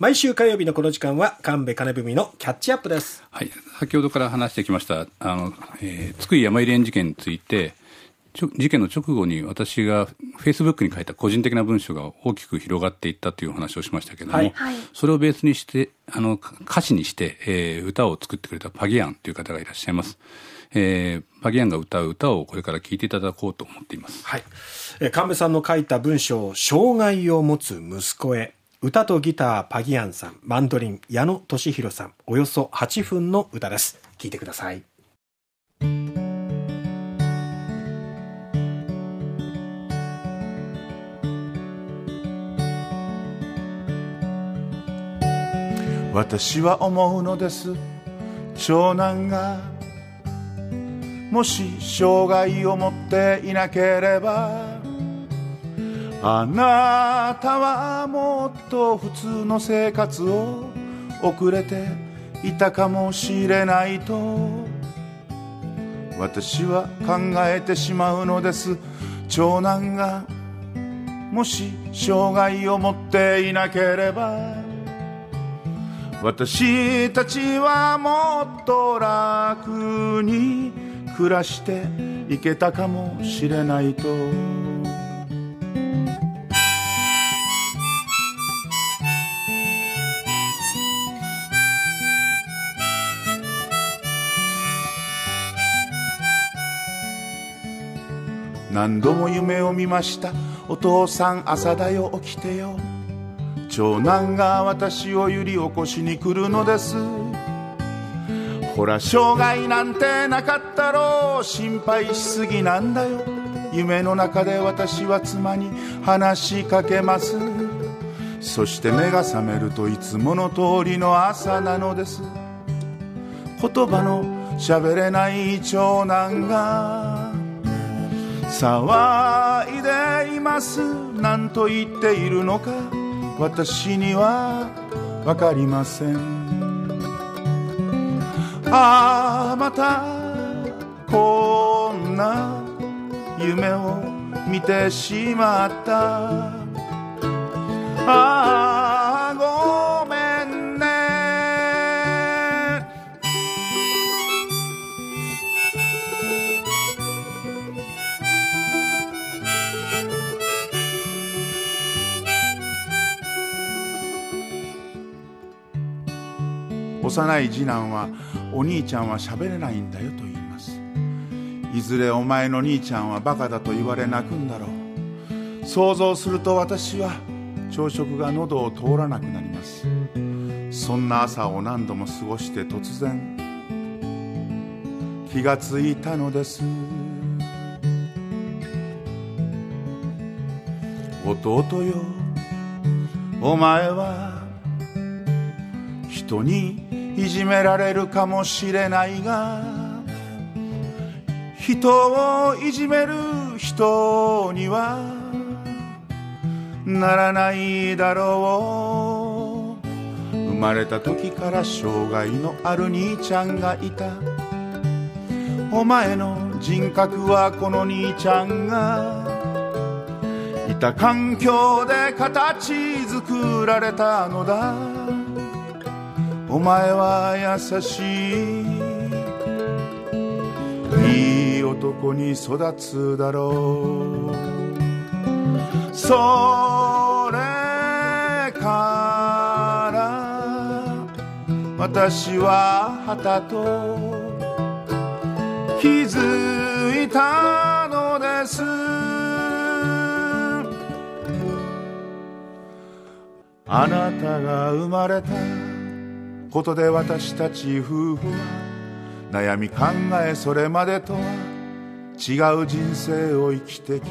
毎週火曜日のこの時間は神戸金文のキャッチアップですはい先ほどから話してきましたあの、えー、津久井山入園事件について事件の直後に私がフェイスブックに書いた個人的な文章が大きく広がっていったという話をしましたけれども、はいそれをベースにしてあの歌詞にして、えー、歌を作ってくれたパギアンという方がいらっしゃいます。えー、パギアンが歌う歌をこれから聴いていただこうと思っています。はい。えー、神戸さんの書いた文章、障害を持つ息子へ。歌とギター、パギアンさん、マンドリン、矢野俊弘さん、およそ8分の歌です。聴いてください。私は思うのです長男がもし障害を持っていなければあなたはもっと普通の生活を送れていたかもしれないと。私は考えてしまうのです。長男がもし障害を持っていなければ私たちはもっと楽に暮らしていけたかもしれないと。何度も夢を見ました。お父さん朝だよ起きてよ。長男が私を揺り起こしに来るのです。ほら障害なんてなかったろう。心配しすぎなんだよ。夢の中で私は妻に話しかけます。そして目が覚めるといつもの通りの朝なのです。言葉の喋れない長男が騒いでいます。何と言っているのか私には分かりません。ああまたこんな夢を見てしまった。ああ幼い次男はお兄ちゃんは喋れないんだよと言います。いずれお前の兄ちゃんはバカだと言われ泣くんだろう。想像すると私は朝食が喉を通らなくなります。そんな朝を何度も過ごして突然気がついたのです。弟よお前は人にいじめられるかもしれないが人をいじめる人にはならないだろう。生まれた時から障害のある兄ちゃんがいた。お前の人格はこの兄ちゃんがいた環境で形作られたのだ。お前は優しいいい男に育つだろう。それから私は旗と気づいたのですあなたが生まれた。ことで私たち夫婦は悩み考えそれまでとは違う人生を生きてきた。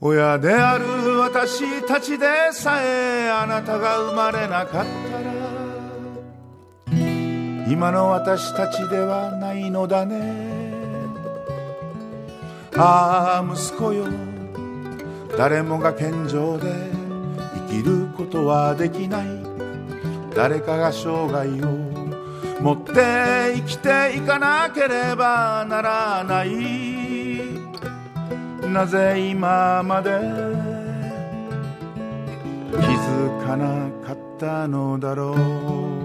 親である私たちでさえあなたが生まれなかったら今の私たちではないのだね。ああ息子よ。誰もが健常で生きることはできない。誰かが生涯を持って生きていかなければならない。なぜ今まで気づかなかったのだろう。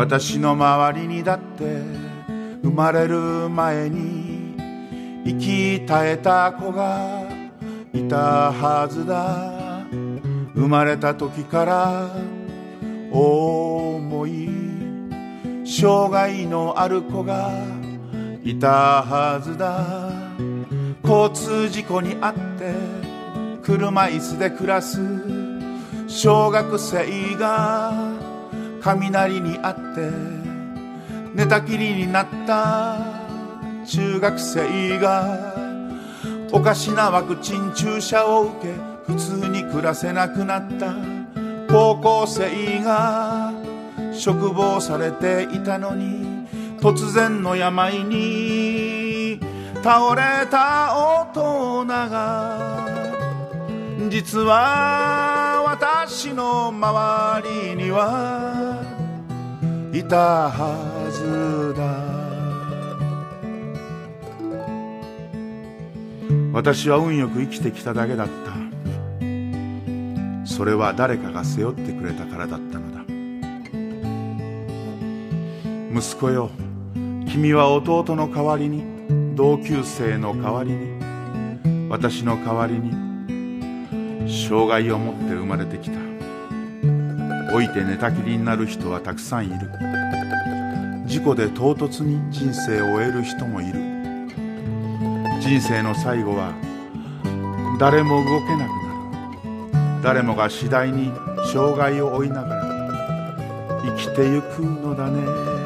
私の周りにだって生まれる前に生き絶えた子がいたはずだ。生まれた時から重い障害のある子がいたはずだ。交通事故にあって車椅子で暮らす小学生が雷にあって寝たきりになった中学生がおかしなワクチン注射を受け普通に暮らせなくなった高校生が嘱望されていたのに突然の病に倒れた大人が実は私の周りにはいたはずだ。私は運よく生きてきただけだった。それは誰かが背負ってくれたからだったのだ。息子よ君は弟の代わりに同級生の代わりに私の代わりに障害を持って生まれてきた。老いて寝たきりになる人はたくさんいる。事故で唐突に人生を終える人もいる。人生の最後は誰も動けなくなる。誰もが次第に障害を負いながら生きてゆくのだね。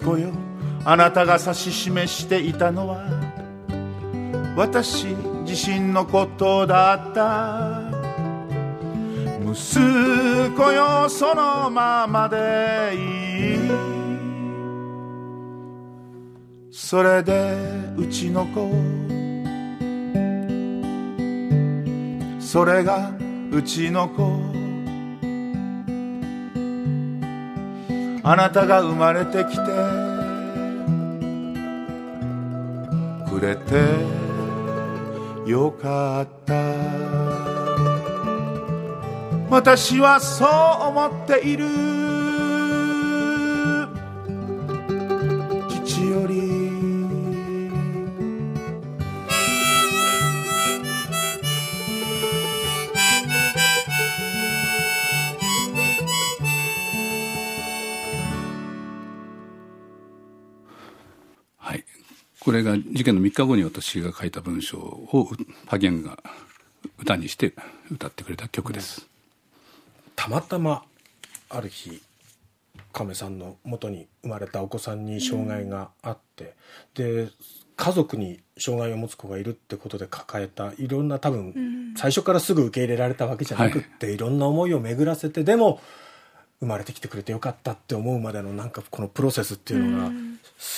子よ。あなたが指し示していたのは私自身のことだった。息子よそのままでいい。それでうちの子それがうちの子あなたが生まれてきてくれてよかった。私はそう思っている。これが事件の3日後に私が書いた文章をパギャンが歌にして歌ってくれた曲です。たまたまある日亀さんの元に生まれたお子さんに障害があって、うん、で家族に障害を持つ子がいるってことで抱えたいろんな多分、最初からすぐ受け入れられたわけじゃなくって、はい、いろんな思いを巡らせてでも生まれてきてくれてよかったって思うまでのなんかこのプロセスっていうのが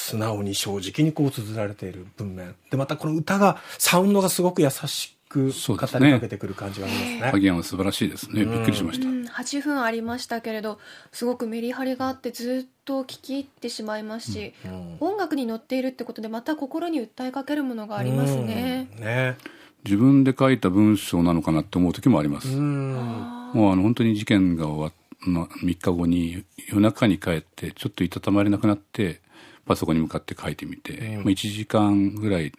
素直に正直にこう綴られている文面でまたこの歌がサウンドがすごく優しく語りかけてくる感じがありますね。ハギアンは素晴らしいですね。びっくりしました。うん、8分ありましたけれど、すごくメリハリがあってずっと聞き入ってしまいますし、うん、音楽に乗っているってことでまた心に訴えかけるものがありますね。うん、ね自分で書いた文章なのかなって思う時もあります。もうあの本当に事件が終わっの3日後に夜中に帰ってちょっといたたまれなくなってパソコンに向かって書いてみて、うん、1時間ぐらい、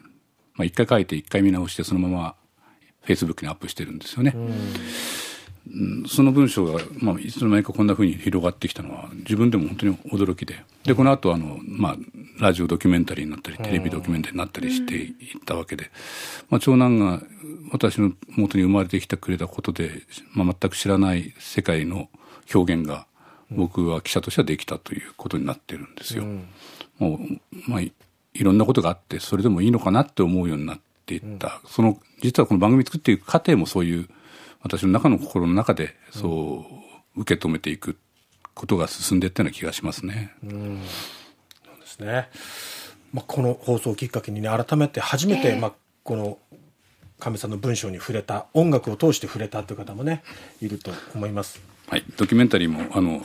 まあ、1回書いて1回見直してそのままフェイスブックにアップしてるんですよね。うん、その文章が、まあ、いつの間にかこんなふうに広がってきたのは自分でも本当に驚きで。でこの後あのまあラジオドキュメンタリーになったりテレビドキュメンタリーになったりしていったわけで、まあ、長男が私の元に生まれてきてくれたことで、まあ、全く知らない世界の表現が僕は記者としてはできたということになってるんですよ。うん、もう、まあ、いろんなことがあって、それでもいいのかなって思うようになっっていった、その、実はこの番組作っていく過程もそういう、私の中の心の中で、そう受け止めていくことが進んでいったような気がしますね。うん、そうですね。まあ、この放送きっかけにね、改めて初めて、えー、まあ、この亀さんの文章に触れた音楽を通して触れたという方もねいると思います。はい、ドキュメンタリーもあの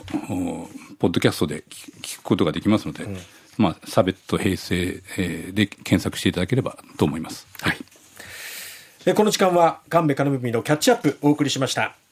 ポッドキャストで聞くことができますので、うん、まあ、差別と平成、えー、で検索していただければと思います。はい。この時間は神戸金文のキャッチアップお送りしました。